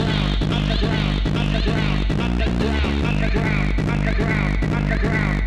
underground, underground, underground, underground, underground, underground.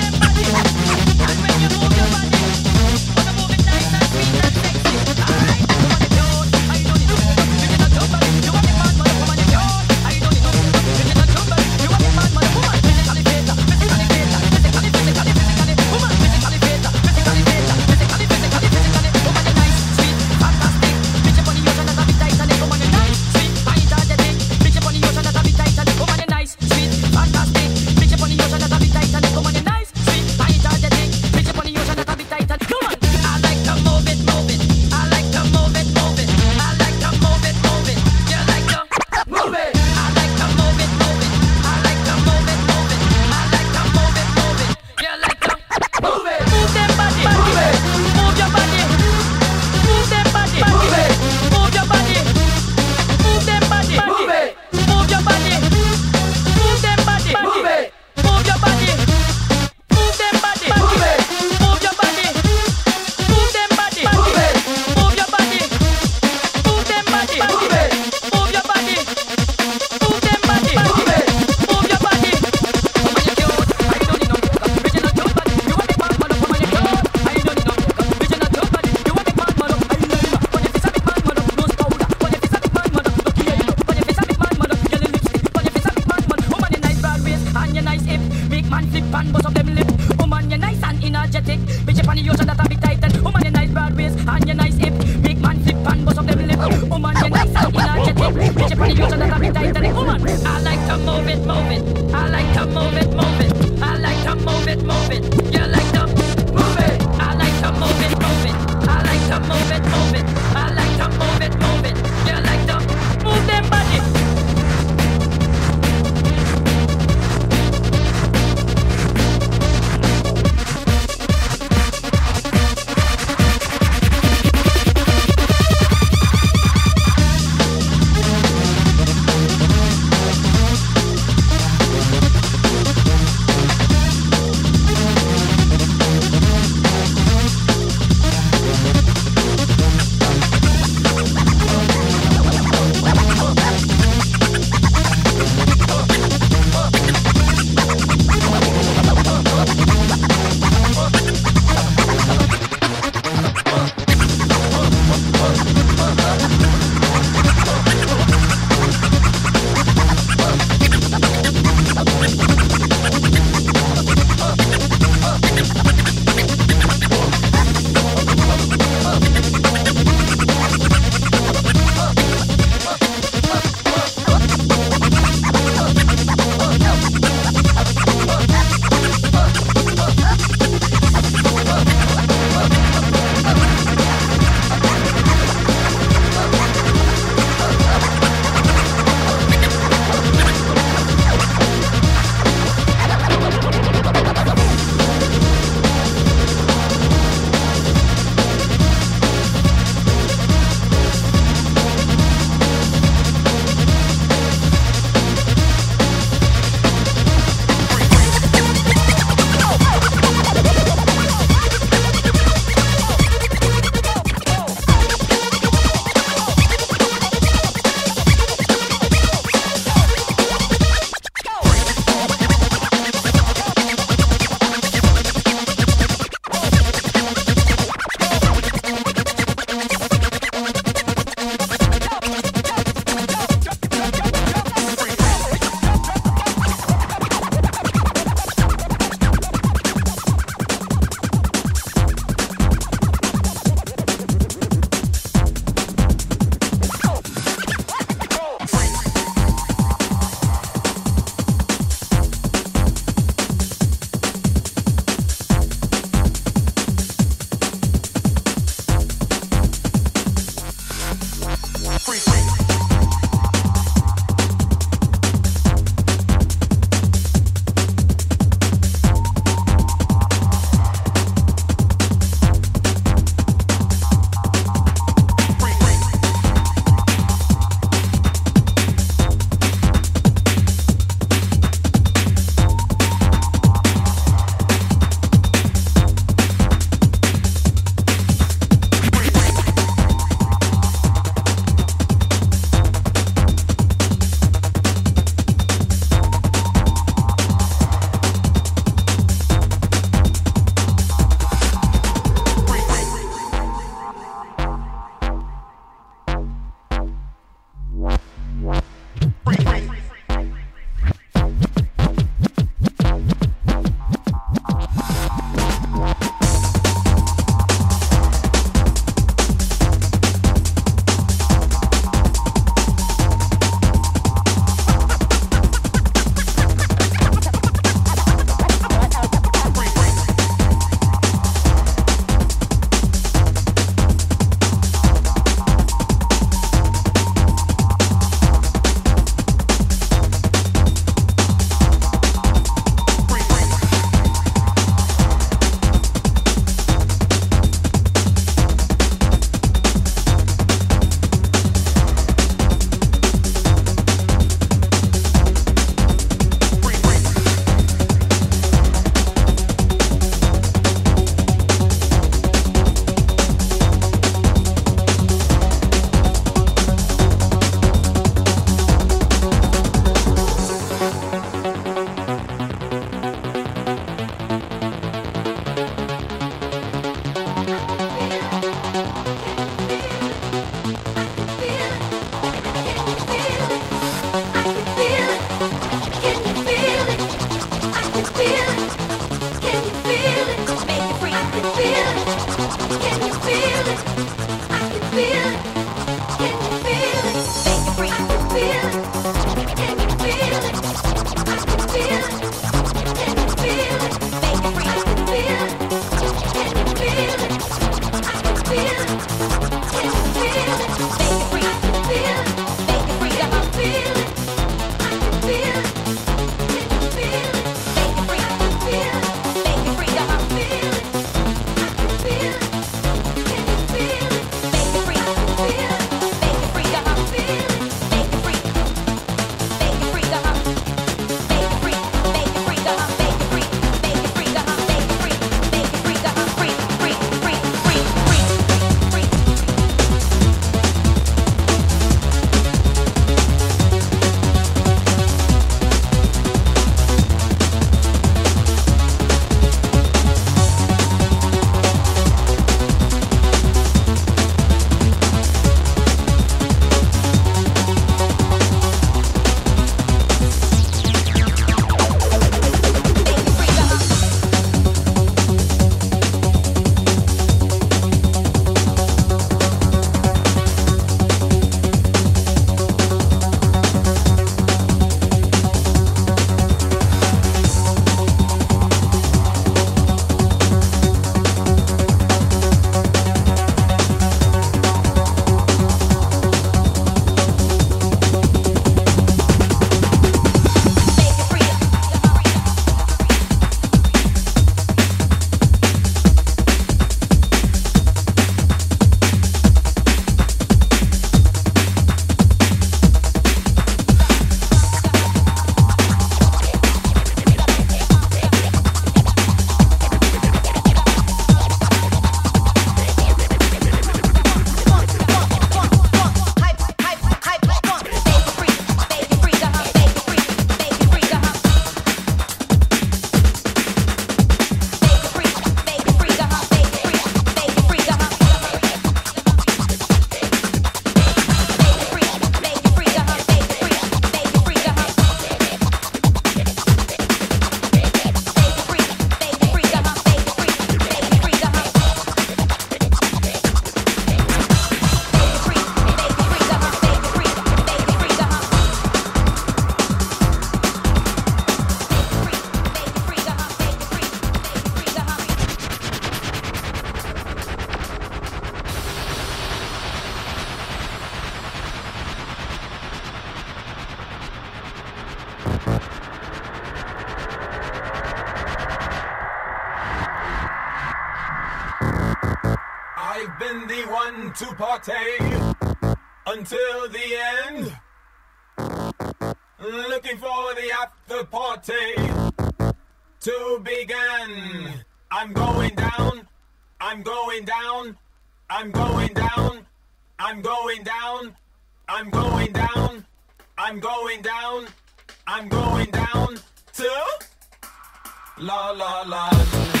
la la la. la.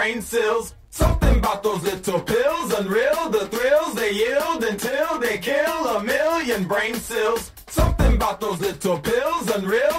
brain cells. Something about those little pills, unreal, the thrills they yield until they kill a million brain cells. Something about those little pills, unreal.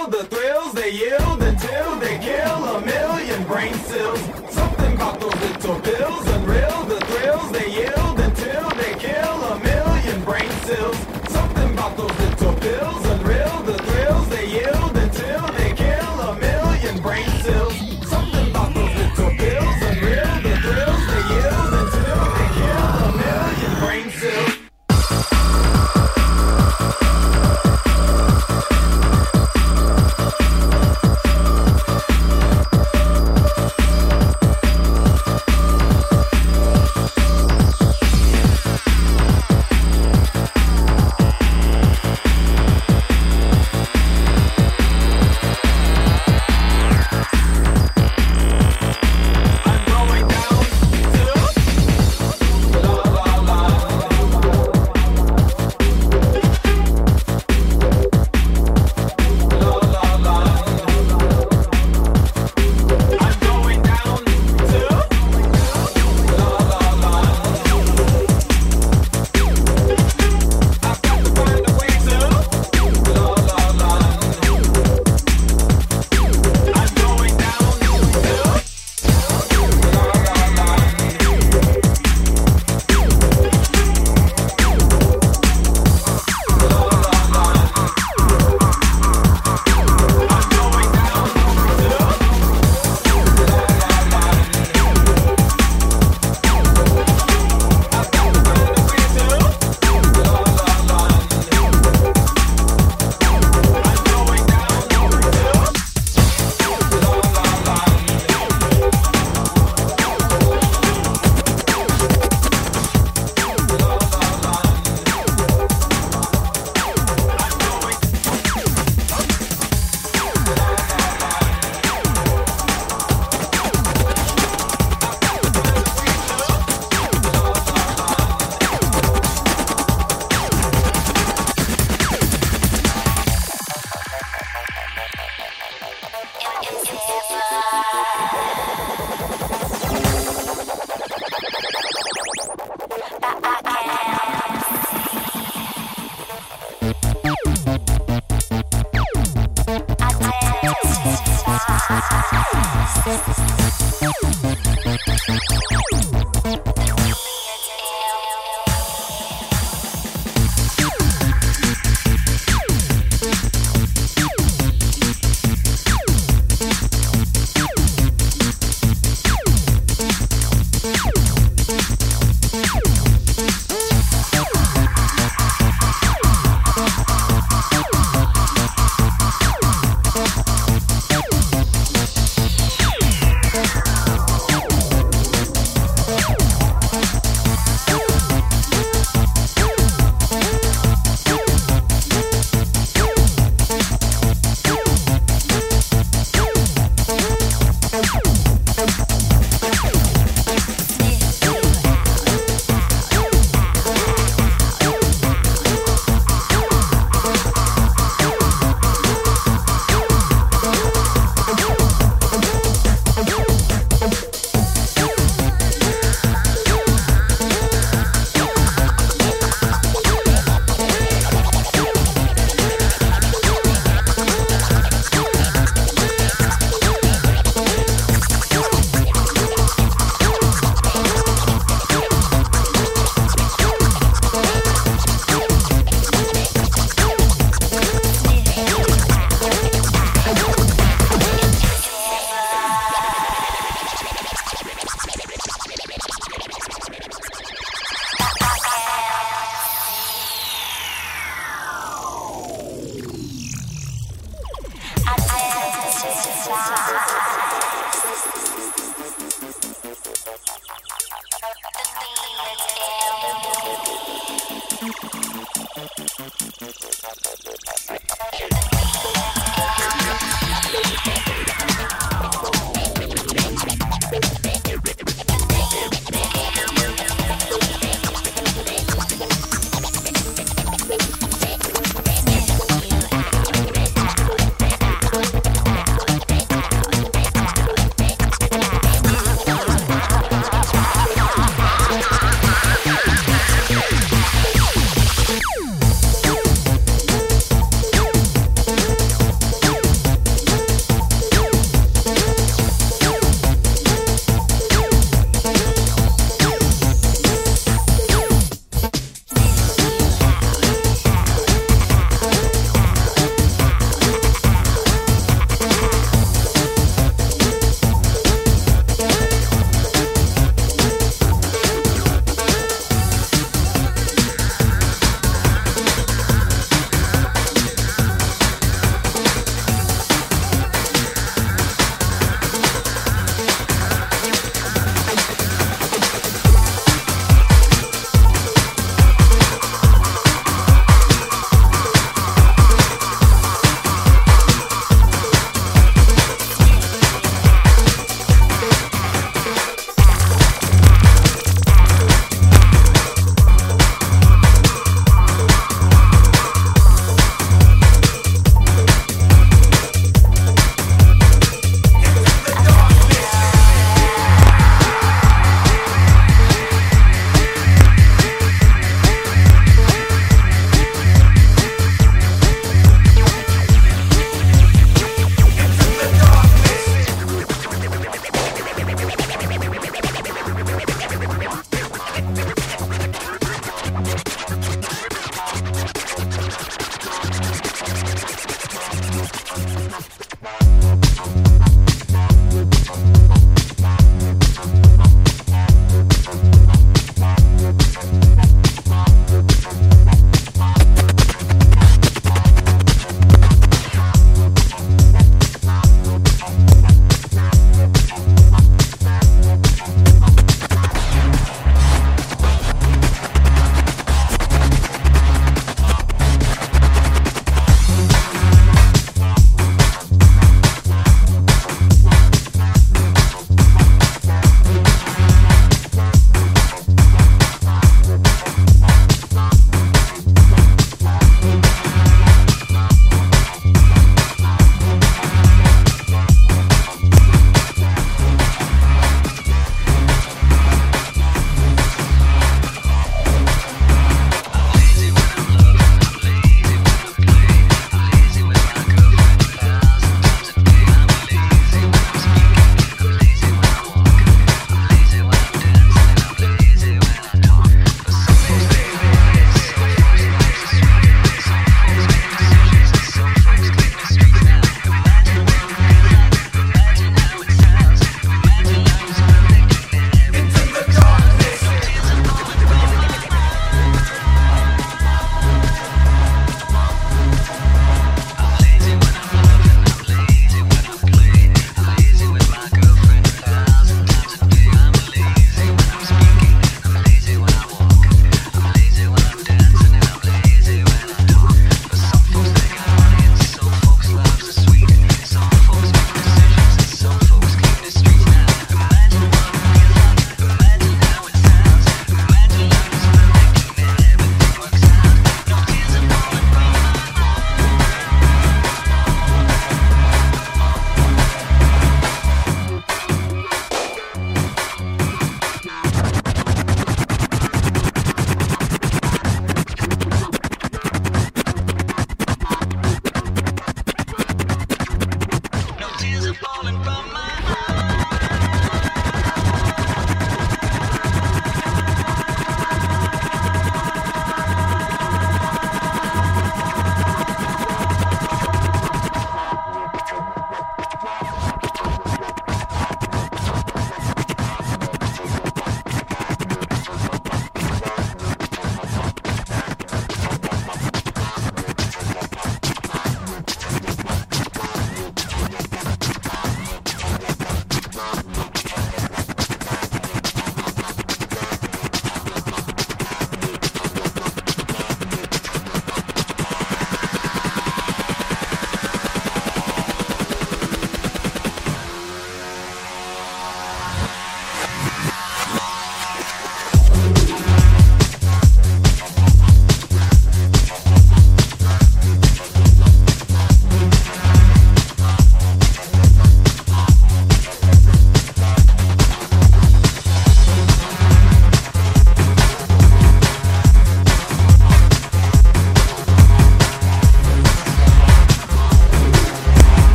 falling from my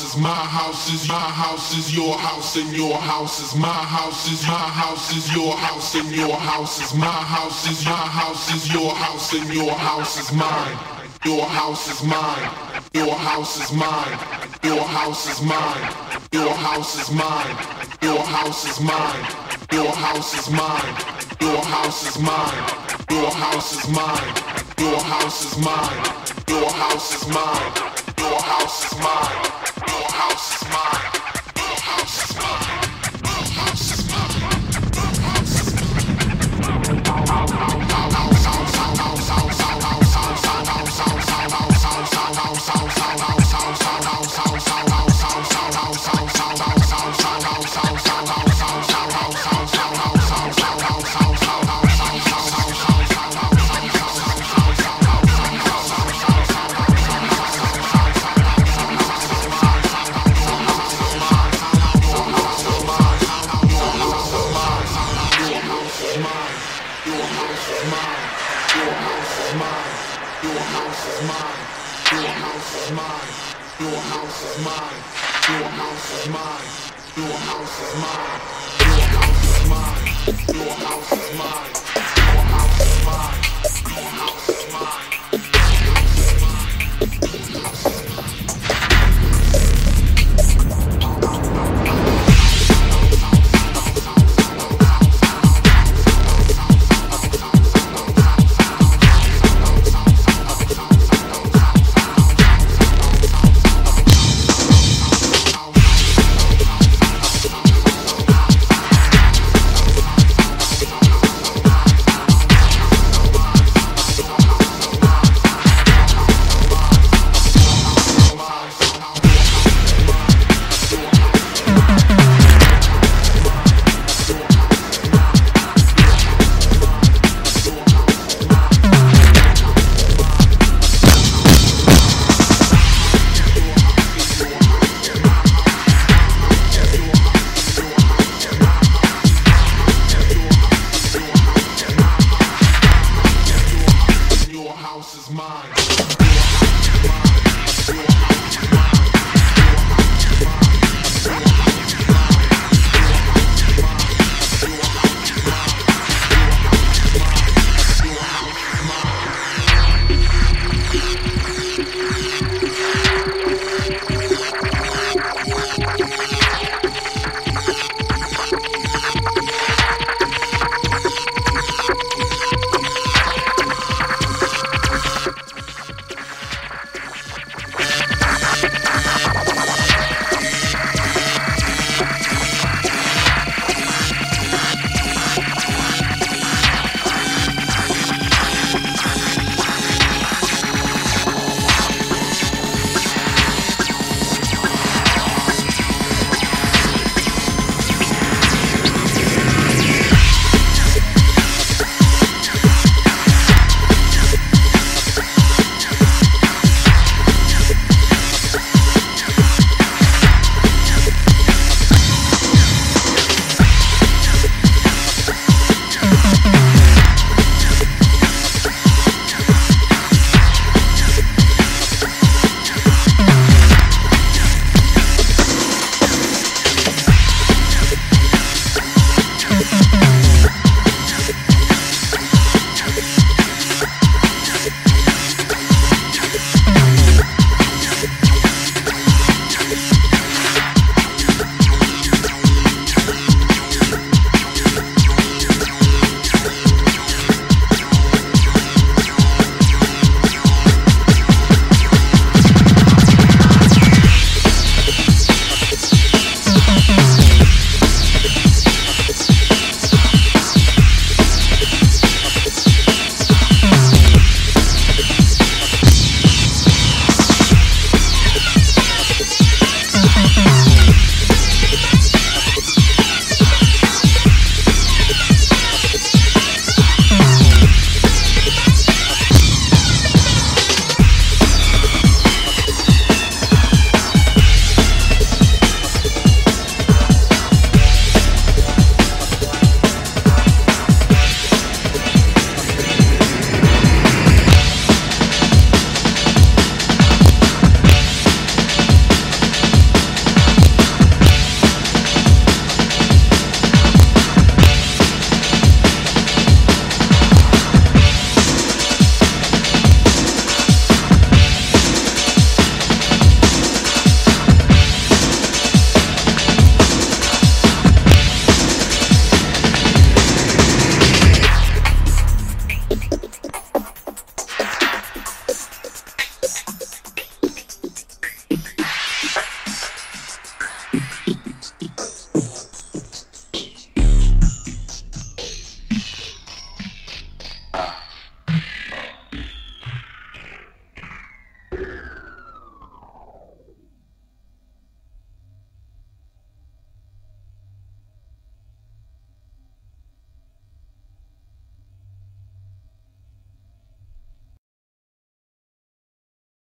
house is my house is my house is your house and your house is my house is my house is your house and your house is my house is my house is your house and your house is mine. Your house is mine. Your house is mine. Your house is mine. Your house is mine. Your house is mine. Your house is mine. Your house is mine. Your house is mine. Your house is mine. Your house is mine. Your house is mine. house is mine. Your house is mine. Your house is mine. Your house is mine. Your house is mine. Your house is mine. Your house is mine. Your house is mine. Your house is mine.